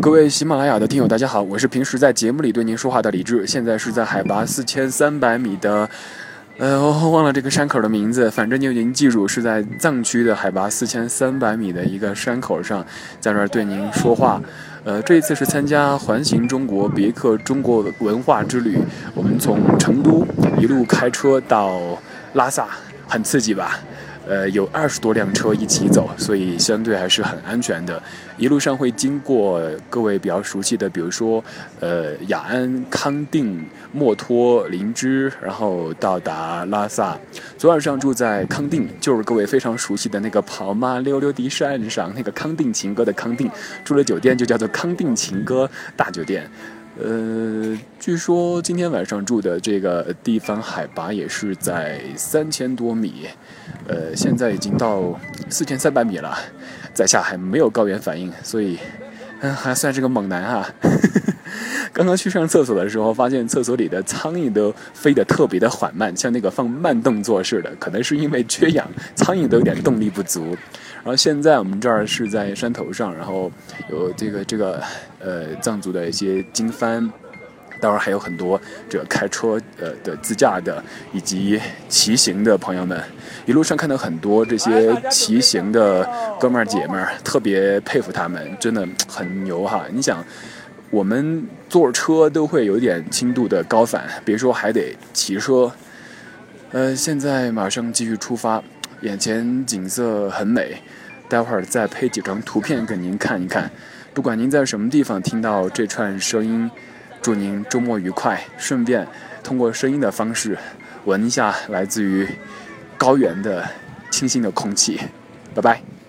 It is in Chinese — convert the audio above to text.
各位喜马拉雅的听友，大家好，我是平时在节目里对您说话的李志，现在是在海拔四千三百米的，呃，我忘了这个山口的名字，反正就您记住是在藏区的海拔四千三百米的一个山口上，在那儿对您说话。呃，这一次是参加环形中国别克中国文化之旅，我们从成都一路开车到拉萨，很刺激吧？呃，有二十多辆车一起走，所以相对还是很安全的。一路上会经过各位比较熟悉的，比如说，呃，雅安、康定、墨脱、林芝，然后到达拉萨。昨晚上住在康定，就是各位非常熟悉的那个跑马溜溜的山上那个康定情歌的康定，住了酒店就叫做康定情歌大酒店。呃，据说今天晚上住的这个地方海拔也是在三千多米，呃，现在已经到四千三百米了，在下还没有高原反应，所以，嗯，还算是个猛男哈。刚刚去上厕所的时候，发现厕所里的苍蝇都飞得特别的缓慢，像那个放慢动作似的，可能是因为缺氧，苍蝇都有点动力不足。然后现在我们这儿是在山头上，然后有这个这个呃藏族的一些经幡，当然还有很多这个开车呃的自驾的以及骑行的朋友们，一路上看到很多这些骑行的哥们儿姐们儿，特别佩服他们，真的很牛哈！你想。我们坐车都会有点轻度的高反，别说还得骑车。呃，现在马上继续出发，眼前景色很美，待会儿再配几张图片给您看一看。不管您在什么地方听到这串声音，祝您周末愉快。顺便通过声音的方式，闻一下来自于高原的清新的空气。拜拜。